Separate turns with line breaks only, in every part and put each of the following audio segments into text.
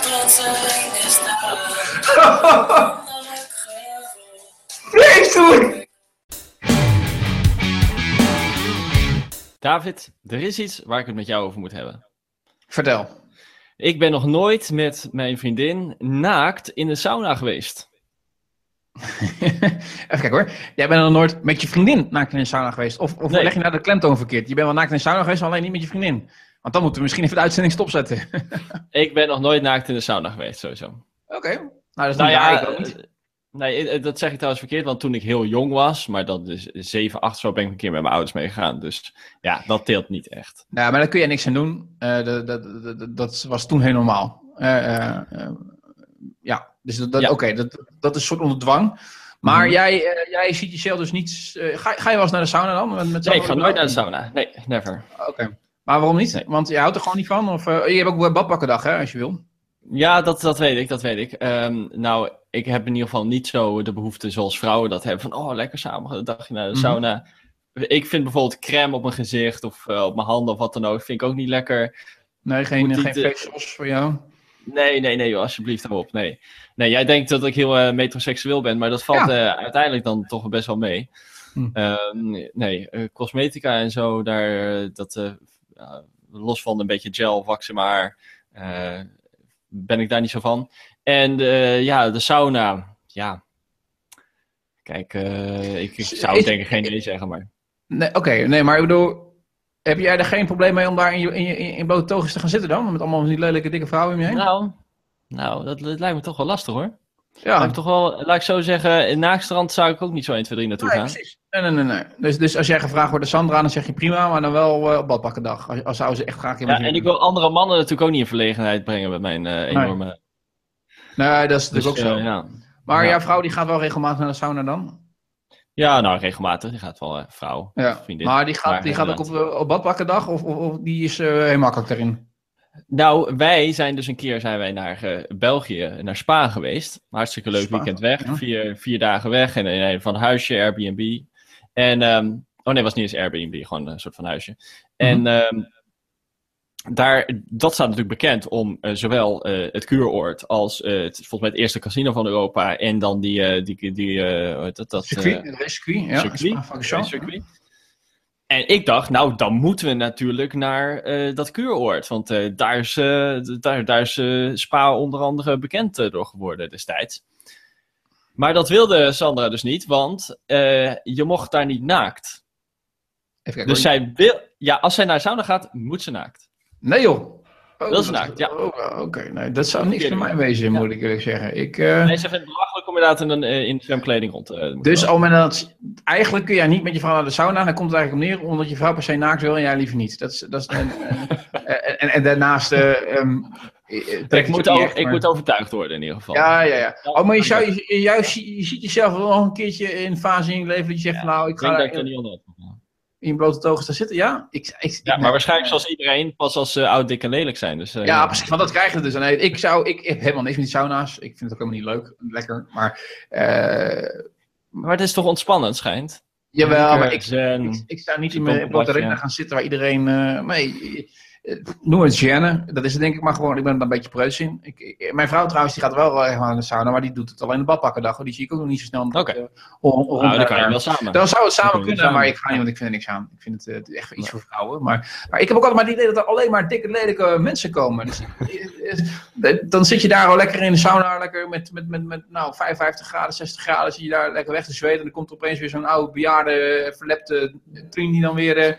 Plotseling is daar wonderlijk gevoel.
Vreselijk!
David, er is iets waar ik het met jou over moet hebben.
Vertel.
Ik ben nog nooit met mijn vriendin naakt in de sauna geweest.
Even kijken hoor. Jij bent nog nooit met je vriendin naakt in een sauna geweest. Of, of
Nee.
leg je nou de klemtoon verkeerd? Je bent wel naakt in een sauna geweest, maar alleen niet met je vriendin. Want dan moeten we misschien even de uitzending stopzetten.
Ik ben nog nooit naakt in de sauna geweest, sowieso.
Oké. Nou, dat is
Nou
niet
ja,
niet.
eh, nee, eh, dat zeg ik trouwens verkeerd, want toen ik heel jong was, maar dat is 7, 8 zo ben ik een keer met mijn ouders meegegaan. Dus ja, dat teelt niet echt.
Nou, maar daar kun je niks aan doen. Eh, dat, dat, dat, dat was toen heel normaal. Ja, dus dat,
Ja.
oké, dat, dat is een soort onder dwang. Maar
Mhm.
jij, jij ziet jezelf dus niet... ga, ga je wel eens naar de sauna dan? Met, met
Nee, ik ga nooit naar de sauna. Nee, never.
Oké. Maar waarom niet? Want je houdt er gewoon niet van? Of, eh, je hebt ook badpakkendag, hè, als je wil.
Ja, dat, dat weet ik, dat weet ik. Ehm, nou, ik heb in ieder geval niet zo de behoefte zoals vrouwen dat hebben van, oh, lekker samen een dagje naar de
Mhm.
sauna. Ik vind bijvoorbeeld crème op mijn gezicht of eh, op mijn handen of wat dan ook, vind ik ook niet lekker.
Nee, geen, geen
eh,
facials voor jou?
Nee, nee, nee, joh, alsjeblieft, hou op. Nee. nee, jij denkt dat ik heel metroseksueel ben, maar dat valt uiteindelijk dan toch best wel mee.
Hm.
Ehm, nee, cosmetica en zo, daar, dat, los van een beetje gel, mijn haar, eh, ben ik daar niet zo van. En ja, de sauna, ja. Kijk, eh, ik, ik zou
Is-
denk ik geen nee zeggen, maar...
Nee, Oké, nee, maar ik bedoel... Heb jij er geen probleem mee om daar in je, in je in blote toogjes te gaan zitten dan? Met allemaal die lelijke dikke vrouwen om je heen?
Nou, nou dat, dat lijkt me toch wel lastig hoor.
Ja,
Lijkt me toch wel, laat ik zo zeggen, in Naakstrand zou ik ook niet zo 1, 2, 3 naartoe
nee,
gaan.
precies. Nee, nee, nee. nee. Dus, dus als jij gevraagd wordt door Sandra, dan zeg je prima, maar dan wel eh, op badpakkendag. Als, als zou ze echt graag...
Ja, en ik wil andere mannen natuurlijk ook niet in verlegenheid brengen met mijn eh, enorme...
Nee, dat is
Dus,
natuurlijk ook zo.
eh, ja.
Maar
ja.
jouw vrouw die gaat wel regelmatig naar de sauna dan?
ja, nou regelmatig. Die gaat wel vrouw,
Ja.
vriendin.
Maar die gaat,
Maar
die gaat ook op, op badpakkendag of, of, of die is heel makkelijk daarin?
Nou, wij zijn dus een keer zijn wij naar eh, België, naar Spa geweest. Hartstikke leuk
Spa,
weekend weg.
ja.
Vier, vier dagen weg en in een van een huisje, Airbnb. En, ehm, oh nee, was niet eens Airbnb, gewoon een soort van huisje. En
Mhm.
ehm, daar, dat staat natuurlijk bekend om eh, zowel eh, het kuuroord als het, volgens mij het eerste casino van Europa en dan die, die, die dat, dat,
Circuit, het racecircuit, ja.
circuit. Circuit. En ik dacht, nou, dan moeten we natuurlijk naar eh, dat kuuroord. Want eh, daar is, eh, daar, daar is Spa onder andere bekend door geworden destijds. Maar dat wilde Sandra dus niet, want je mocht daar niet naakt.
Even kijken,
Dus
hoor.
zij wil, ja, als zij naar sauna gaat, moet ze naakt.
Nee joh. Oh,
Wil ze naakt, ja.
oh, Oké, nee, dat zou niks
Oké,
voor mij wezen,
ja.
moet ik eerlijk zeggen. Ik,
Nee, ze vindt het belachelijk om inderdaad in, een, eh, in zwemkleding rond eh,
dus
lopen.
al met dat, eigenlijk kun jij niet met je vrouw naar de sauna, dan komt het eigenlijk op neer, omdat je vrouw per se naakt wil en jij liever niet. Dat is, dat is, en, en, en, en daarnaast, eh, ehm, eh,
ik moet,
je
ik moet overtuigd worden in ieder geval.
Ja, ja, ja. Oh, maar je, zou, je, je- juist, je ziet jezelf wel nog een keertje in fase in je leven dat je zegt,
Ja,
nou, ik
ik
ga
denk dat ik er niet onder.
In blote togen staan zitten. Ja, ik, ik,
Ja, maar waarschijnlijk zoals iedereen pas als ze oud, dik en lelijk zijn. Dus, eh,
Ja, precies, want dat krijg je dus. En nee, ik, zou, ik heb helemaal niks met die sauna's. Ik vind het ook helemaal niet leuk, lekker. Maar, eh,
Maar het is toch ontspannend, schijnt?
jawel, maar ik, ik, ik sta niet in mijn arena gaan zitten waar iedereen... eh nee, noem het gêne. Dat is het denk ik maar gewoon. Ik ben er een beetje preuts in. Ik, ik- mijn vrouw trouwens, die gaat wel echt naar de sauna, maar die doet het alleen de badpakkendag. hoor. Die zie ik ook nog niet zo snel.
Oké.
eh, rond-
Nou, dan kan je wel samen.
Dan zou het samen kunnen, maar ik ga niet, want ik vind er niks aan. Ik vind het, eh, echt iets voor vrouwen. Maar, maar ik heb ook altijd maar het idee dat er alleen maar dikke, lelijke mensen komen. Dus, eh, eh, dan zit je daar al lekker in de sauna, lekker met, met, met, met nou, 55 graden, 60 graden, zit je daar lekker weg te zweten. En dan komt er opeens weer zo'n oude, bejaarde, eh, verlepte die dan weer... eh,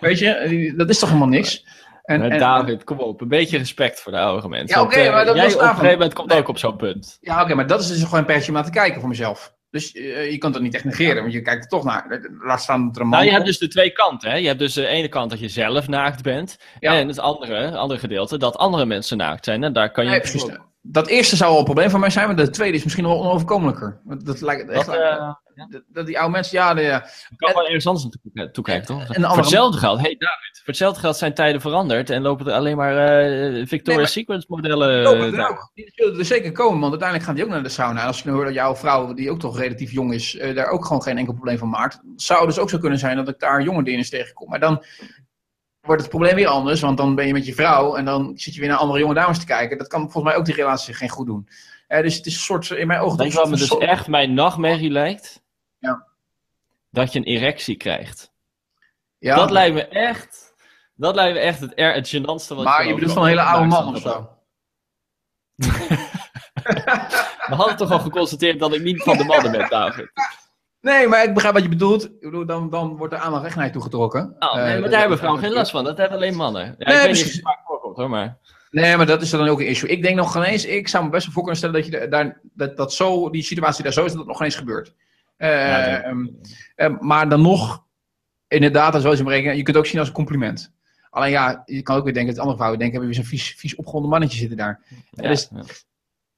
weet je, dat is toch helemaal niks? En, en-
David, kom op. Een beetje respect voor de oudere mensen.
Ja, oké,
eh,
maar dat
jij
was
op een gegeven moment komt
Nee.
ook op zo'n punt.
Ja, oké, maar dat is dus gewoon een pertje om naar te kijken voor mezelf. Dus eh, je kan het niet echt negeren, want je kijkt er toch naar. Laat staan dat er een man
Nou, je hebt dus de twee kanten. Hè? Je hebt dus de ene kant dat je zelf naakt bent.
Ja.
En het andere, andere gedeelte dat andere mensen naakt zijn. En daar kan je...
Nee, precies. Dat eerste zou wel een probleem voor mij zijn, maar de tweede is misschien wel onoverkomelijker. Dat lijkt echt,
Dat, eh,
dat, dat die oude mensen, ja, de, ja.
Je kan gewoon ergens anders naartoe toekijken, toch?
en
Voor hetzelfde geld, hey David, voor hetzelfde geld zijn tijden veranderd en lopen er alleen maar eh, Victoria's
Nee,
Secret modellen.
lopen
eh,
er ook. Die zullen er zeker komen, want uiteindelijk gaan die ook naar de sauna. En als je nu hoort dat jouw vrouw, die ook toch relatief jong is, daar ook gewoon geen enkel probleem van maakt, zou dus ook zo kunnen zijn dat ik daar jonge dingen tegenkom. Maar dan, wordt het probleem weer anders. Want dan ben je met je vrouw en dan zit je weer naar andere jonge dames te kijken. Dat kan volgens mij ook die relatie geen goed doen. Eh, dus het is een soort, in mijn ogen...
Weet je wat me dus echt mijn nachtmerrie lijkt?
Ja.
Dat je een erectie krijgt.
Ja,
Dat lijkt me echt... Dat lijkt me echt het, er, het gênantste wat
maar je bedoelt van een hele oude man of
zo.
zo.
We hadden toch al geconstateerd dat ik niet van de mannen ben, David.
Nee, maar ik begrijp wat je bedoelt. Ik bedoel, dan, dan wordt er aandacht echt naar je toegetrokken.
Oh, nee,
Eh,
maar
dat-
daar hebben
dat-
vrouwen geen last van. Dat hebben alleen mannen. Ja,
Nee,
ik weet niet of
precies.
het vaak voorkomt hoor, maar...
Nee, maar dat is dan ook een issue. Ik denk nog geen eens, ik zou me best wel voor kunnen stellen dat, je daar, dat, dat zo, die situatie daar zo is, dat het nog geen eens gebeurt. Eh,
Ja, dat-
ehm, eh, maar dan nog, inderdaad, dat eens een berekening. Je kunt het ook zien als een compliment. Alleen ja, je kan ook weer denken dat andere vrouwen denken, hebben we weer zo'n vies, vies opgewonden mannetje zitten daar.
Ja,
dus
ja.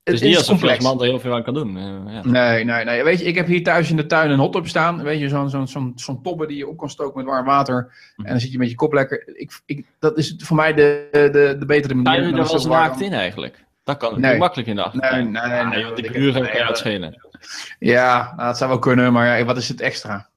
Het
is niet alsof je als
complex.
man er heel veel aan kan doen. eh, ja.
Nee, nee, nee. Weet je, ik heb hier thuis in de tuin een hotdog staan. Weet je, zo'n zo'n zo'n zo'n tobbe die je op kan stoken met warm water.
Mhm.
En dan zit je met je kop lekker. Ik, ik, dat is voor mij de, de, de betere manier.
Ga je er wel
is
eens naakt in eigenlijk? Dat kan
Nee.
makkelijk in de
Nee,
achtertuin.
nee, nee. Nee, dat
die
ik-
je
dat-
uitschelen.
Ja, nou, dat zou wel kunnen, maar ja, wat is het extra?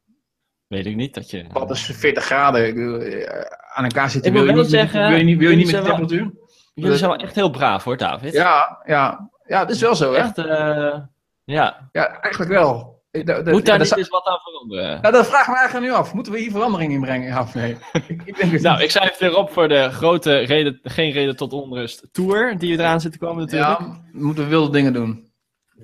Weet ik niet dat je...
Wat is 40 graden? Eh, aan elkaar zitten. Wil je niet,
zeggen,
wil je niet, wil je niet met de temperatuur?
Jullie zijn wel echt heel braaf hoor, David.
Ja, ja, ja, dat is wel zo, hè?
Echt, eh, ja.
Ja, eigenlijk wel. Dat- dat-
Moet daar niet eens wat aan veranderen?
Nou, dat vraag me eigenlijk nu af. Moeten we hier verandering in brengen? Ja of nee? ik, ik denk het
Nou, ik schrijf weer op voor de grote reden, geen reden tot onrust tour die eraan zit te komen natuurlijk.
Ja, we moeten wilde dingen doen.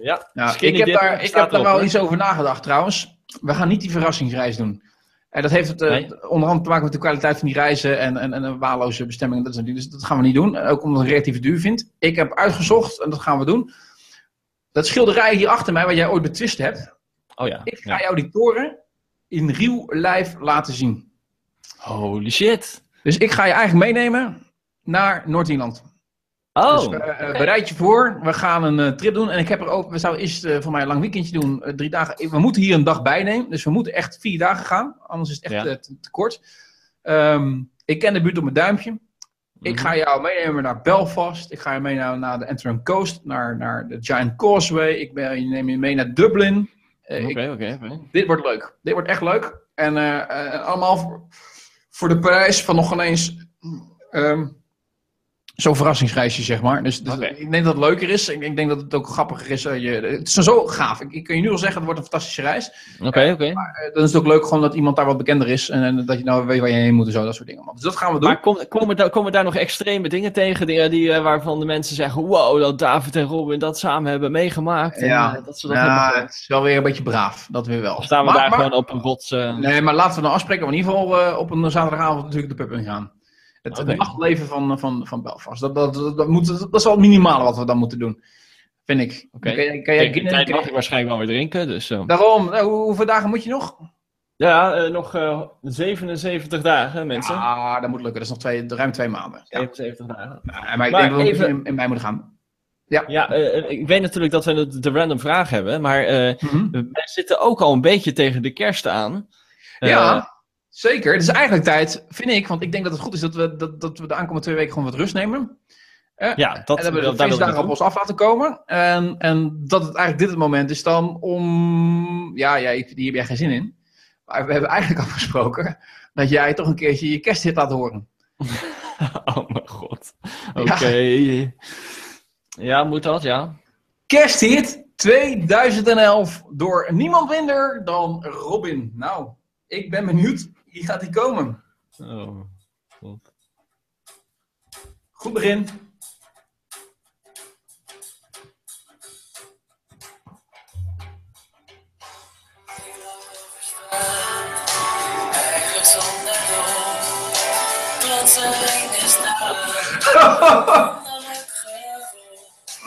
Ja,
Ja, ik heb daar, ik heb daar
erop,
wel iets over nagedacht trouwens. We gaan niet die verrassingsreis doen. En dat heeft het eh, onder andere te maken met de kwaliteit van die reizen en, en, en een waarloze bestemming. Dat dus dat gaan we niet doen. Ook omdat het relatief duur vindt. Ik heb uitgezocht, en dat gaan we doen. Dat schilderij hier achter mij, wat jij ooit betwist hebt.
Oh ja.
Ik ga
ja.
jou die toren in real life laten zien.
Holy shit.
Dus ik ga je eigenlijk meenemen naar Noord-Ierland.
Oh,
Dus eh, eh, bereid je voor. We gaan een eh, trip doen. En ik heb er ook, we zouden eerst voor mij een lang weekendje doen. drie dagen. We moeten hier een dag bij nemen. Dus we moeten echt vier dagen gaan. Anders is het echt
Ja.
te, te kort. Ehm, ik ken de buurt op mijn duimpje. Ik
Mhm.
ga jou meenemen naar Belfast. Ik ga je meenemen naar de Antrim Coast. Naar, naar de Giant Causeway. Ik ben, je neem je mee naar Dublin. Ik-
oké, oké.
dit wordt leuk. Dit wordt echt leuk. En allemaal voor, voor de prijs van nog ineens ehm zo'n verrassingsreisje, zeg maar. Dus, dus ik denk dat het leuker is. Ik, ik denk dat het ook grappiger is. eh, je, het is zo gaaf. Ik, ik kan je nu al zeggen, het wordt een fantastische reis.
Oké, oké.
Eh, dan is het ook leuk gewoon dat iemand daar wat bekender is. En, en dat je nou weet waar je heen moet en zo, dat soort dingen. Dus dat gaan we doen.
Maar kom- komen, daar, komen daar nog extreme dingen tegen? Dingen die, eh, waarvan de mensen zeggen: wow, dat David en Robin dat samen hebben meegemaakt. En,
Ja.
eh, dat ze dat
ja,
hebben.
het is wel weer een beetje braaf. Dat weer wel.
Of staan we
Maar-
daar
maar-
gewoon op een rots? eh,
Nee, maar laten we dan afspreken. We in ieder geval eh, op een zaterdagavond natuurlijk de pub in gaan. Het, nachtleven van, van, van Belfast. Dat, dat, dat, dat moet, dat is wel het minimale wat we dan moeten doen. Vind ik.
Oké.
Kan, jij- kan jij Guinness-
tijd mag ik waarschijnlijk wel weer drinken. Dus, eh.
Daarom, nou, hoe- hoeveel dagen moet je nog?
Ja, eh, nog eh, 77 dagen, mensen.
Ah, dat moet lukken. Dat is nog twee, ruim twee maanden. Ja.
77 dagen.
Ja, maar ik
Maar
denk dat we
even-
in, in mei moeten gaan.
Ja, eh, ik weet natuurlijk dat we de, de random vraag hebben, maar wij zitten ook al een beetje tegen de kerst aan.
Ja, zeker. Het is eigenlijk tijd, vind ik, want ik denk dat het goed is dat we, dat, dat we de aankomende twee weken gewoon wat rust nemen. Eh,
Ja, dat,
en dat we de feestdagen op ons af laten komen. En, en dat het eigenlijk dit het moment is dan om... Ja, jij, die heb jij geen zin in. Maar we hebben eigenlijk afgesproken dat jij toch een keertje je kersthit laat horen.
Oh mijn god. Oké. Ja. moet dat, ja.
Kersthit 2011 door niemand minder dan Robin. Nou, ik ben benieuwd. Hier gaat hij komen.
Oh, god.
Goed begin.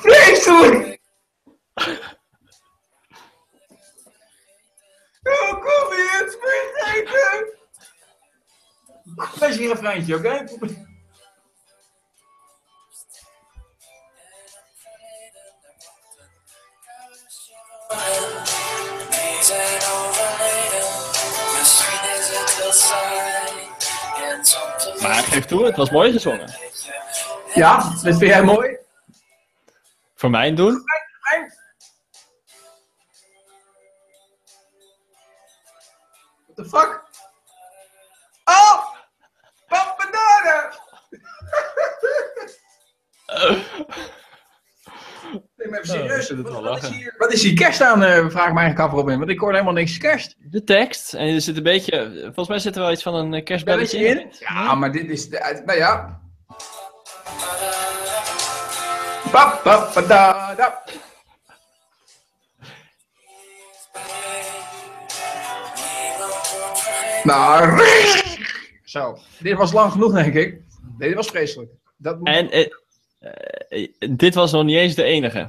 Vreselijk!
Saai. En soms
Maar geef toe, het was mooi gezongen.
Ja, dat vind jij mooi?
Voor mijn doen?
Ik ben even
Oh,
serieus. wat, wat is hier, wat is hier kerst aan? eh, vraag ik me eigenlijk af, Robin. Want ik hoor helemaal niks kerst.
De tekst. En er zit een beetje... Volgens mij zit er wel iets van een eh, kerstbelletje
Belletje
in.
in? Ja, maar dit is... De, nou ja. Pap, pap, pa, da, da. Nou, zo. Dit was lang genoeg, denk ik. Nee, dit was vreselijk. Dat moet-
En eh, eh, dit was nog niet eens de enige.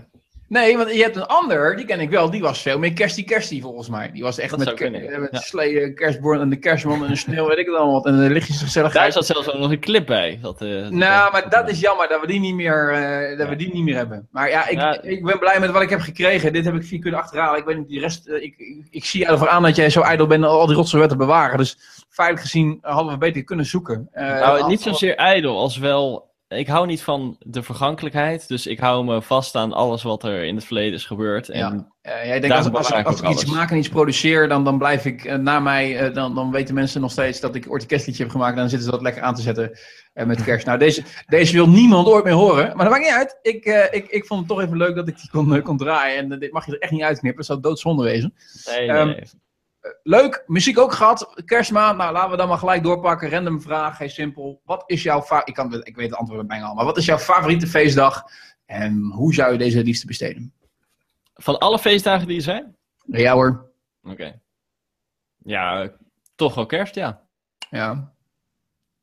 Nee, want je hebt een ander, die ken ik wel, die was veel meer kerstie kerstie volgens mij. Die was echt
Dat
met,
kunnen,
eh, met
ja.
sleeën, kerstboom en de kerstman en de sneeuw, weet ik het allemaal wat. En de lichtjes gezelligheid.
Daar zat zelfs ook nog een clip bij. Dat, eh, dat-
Nou, maar dat is jammer dat we die niet meer, dat we die niet meer hebben. Maar ja ik,
Ja.
ik ben blij met wat ik heb gekregen. Dit heb ik vier kunnen achterhalen. Ik weet niet, die rest, ik, ik, ik zie ervoor aan dat jij zo ijdel bent al die rotzooi te bewaren. Dus feitelijk gezien hadden we beter kunnen zoeken.
Nou, niet zozeer ijdel als wel... Ik hou niet van de vergankelijkheid. Dus ik hou me vast aan alles wat er in het verleden is gebeurd. En
Ja. Eh, jij denkt, als, als,
ik
als
ook
ik iets maak en iets produceer, dan, dan blijf ik eh, na mij, eh, dan, dan weten mensen nog steeds dat ik ooit een kerstliedje heb gemaakt. En dan zitten ze dat lekker aan te zetten met kerst. Nou, deze, deze wil niemand ooit meer horen. Maar dat maakt niet uit. Ik, ik, ik vond het toch even leuk dat ik die kon, kon draaien. En dit mag je er echt niet uitknippen. Dat zou doodzonde wezen.
Nee, nee,
Ehm,
nee.
Leuk, muziek ook gehad. Kerstmaand, nou laten we dan maar gelijk doorpakken. Random vraag, heel simpel. Wat is jouw ik, kan, ik weet het antwoord bijna al, maar wat is jouw favoriete feestdag? En hoe zou je deze liefste besteden?
Van alle feestdagen die er zijn?
Ja hoor.
Oké. Ja, eh, toch wel kerst, ja.
Ja.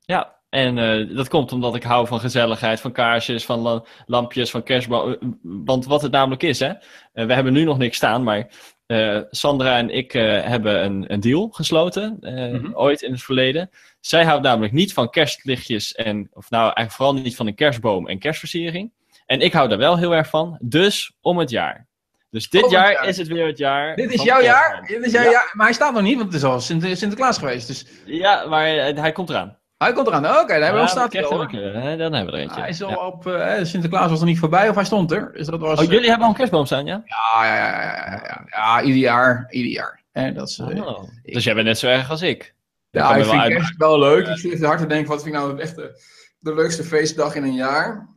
Ja, en eh, dat komt omdat ik hou van gezelligheid, van kaarsjes, van la- lampjes, van kerstboom. Want wat het namelijk is, hè. eh, we hebben nu nog niks staan, maar eh, Sandra en ik eh, hebben een, een deal gesloten, eh,
Mhm.
ooit in het verleden. Zij houdt namelijk niet van kerstlichtjes en, of nou eigenlijk vooral niet van een kerstboom en kerstversiering. En ik hou daar wel heel erg van, dus om het jaar. Dus dit jaar,
jaar.
is het weer het jaar.
Dit is jouw jaar? Dit is jouw
Ja.
jaar? Maar hij staat nog niet, want het is al Sinter- Sinterklaas geweest. Dus
Ja, maar hij komt eraan.
Hij komt eraan. Oké, daar hebben we al
Ja,
staat.
er
al,
hè? Dan hebben we er eentje.
Hij is al
Ja.
op, eh, Sinterklaas was er niet voorbij of hij stond er. Dus dat was,
Oh, jullie hebben al een kerstboom staan, ja?
Ja, ja, ja, ja, ja, ieder jaar, ieder jaar. En dat is, eh,
Oh. Dus jij bent net zo erg als ik.
ja, ik vind
uit-
kerst wel leuk. Ik zit hard te denken, wat vind ik nou echt de, de leukste feestdag in een jaar?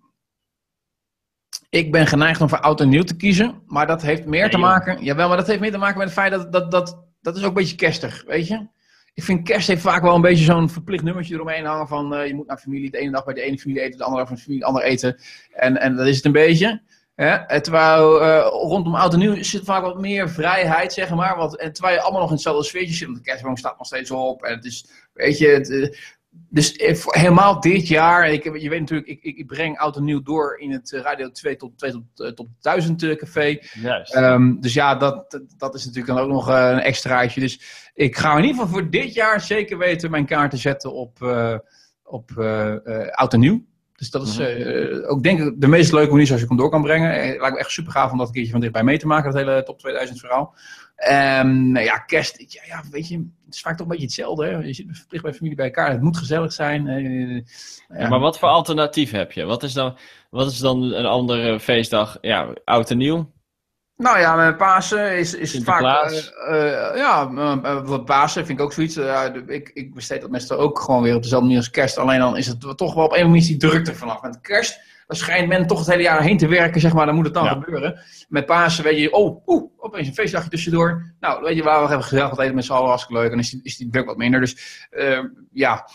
Ik ben geneigd om voor oud en nieuw te kiezen, maar dat heeft meer
Nee,
te maken. Jawel, maar dat heeft meer te maken met het feit dat dat, dat, dat is ook een beetje kerstig, weet je? Ik vind kerst heeft vaak wel een beetje zo'n verplicht nummertje eromheen hangen van eh, je moet naar familie de ene dag bij de ene familie eten, de andere dag van de familie de eten. En, en dat is het een beetje. Terwijl eh, rondom oud en nieuw zit vaak wat meer vrijheid, zeg maar. Want, en terwijl je allemaal nog in hetzelfde sfeertje zit, want de kerstboom staat nog steeds op. En het is, weet je, het, eh, dus eh, helemaal dit jaar, ik, je weet natuurlijk, ik, ik, breng oud en nieuw door in het eh, Radio 2 tot, 2 tot, eh, tot 1000 eh, café.
Juist.
Ehm, dus ja, dat, dat- is natuurlijk dan ook nog een extraatje. Dus ik ga in ieder geval voor dit jaar zeker weten mijn kaarten zetten op, eh, op oud en nieuw. Dus dat is
Mhm.
eh, ook denk ik de meest leuke manier zoals je hem door kan brengen. Eh, lijkt me echt super gaaf om dat een keertje van dichtbij mee te maken, dat hele top 2000 verhaal. Ehm, nou ja, kerst, ja, ja, weet je, het is vaak toch een beetje hetzelfde. Hè? Je zit verplicht bij familie bij elkaar, het moet gezellig zijn. eh. Ja,
maar wat voor alternatief heb je? Wat is dan, wat is dan een andere feestdag? Ja, oud en nieuw?
Nou ja, met Pasen is, is het vaak... Eh, ja, wat Pasen vind ik ook zoiets. ik, ik besteed dat meestal ook gewoon weer op dezelfde manier als kerst. Alleen dan is het toch wel op een manier die druk er vanaf. Met kerst, dan schijnt men toch het hele jaar heen te werken, zeg maar. Dan moet het dan
Ja.
gebeuren. Met Pasen weet je, oh, oeh, opeens een feestdagje tussendoor. Nou, weet je, waar we even gezellig wat eten met z'n allen, hartstikke leuk. En is die, is die druk wat minder. Dus ja...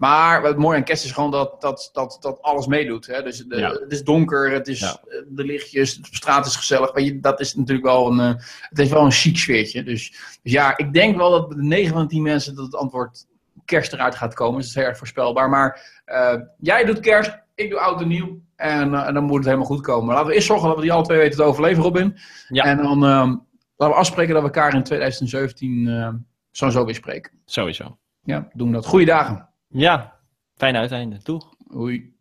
Maar het mooie aan kerst is gewoon dat, dat, dat, dat alles meedoet. Hè? Dus de,
Ja.
het is donker, het is
Ja.
eh, de lichtjes, de straat is gezellig. Weet je, dat is natuurlijk wel een, eh, het heeft wel een chic sfeertje. Dus, dus ja, ik denk wel dat de 9 van de 10 mensen dat het antwoord kerst eruit gaat komen. Dus dat is heel erg voorspelbaar. Maar eh, jij doet kerst, ik doe oud en nieuw. En, en dan moet het helemaal goed komen. Maar laten we eerst zorgen dat we die alle twee weten te overleven, Robin.
Ja.
En dan laten we afspreken dat we elkaar in 2017 eh zo en zo weer spreken.
Sowieso.
Ja, doen we dat. Goeie dagen.
Ja, fijn uiteinde. Doeg.
Hoi.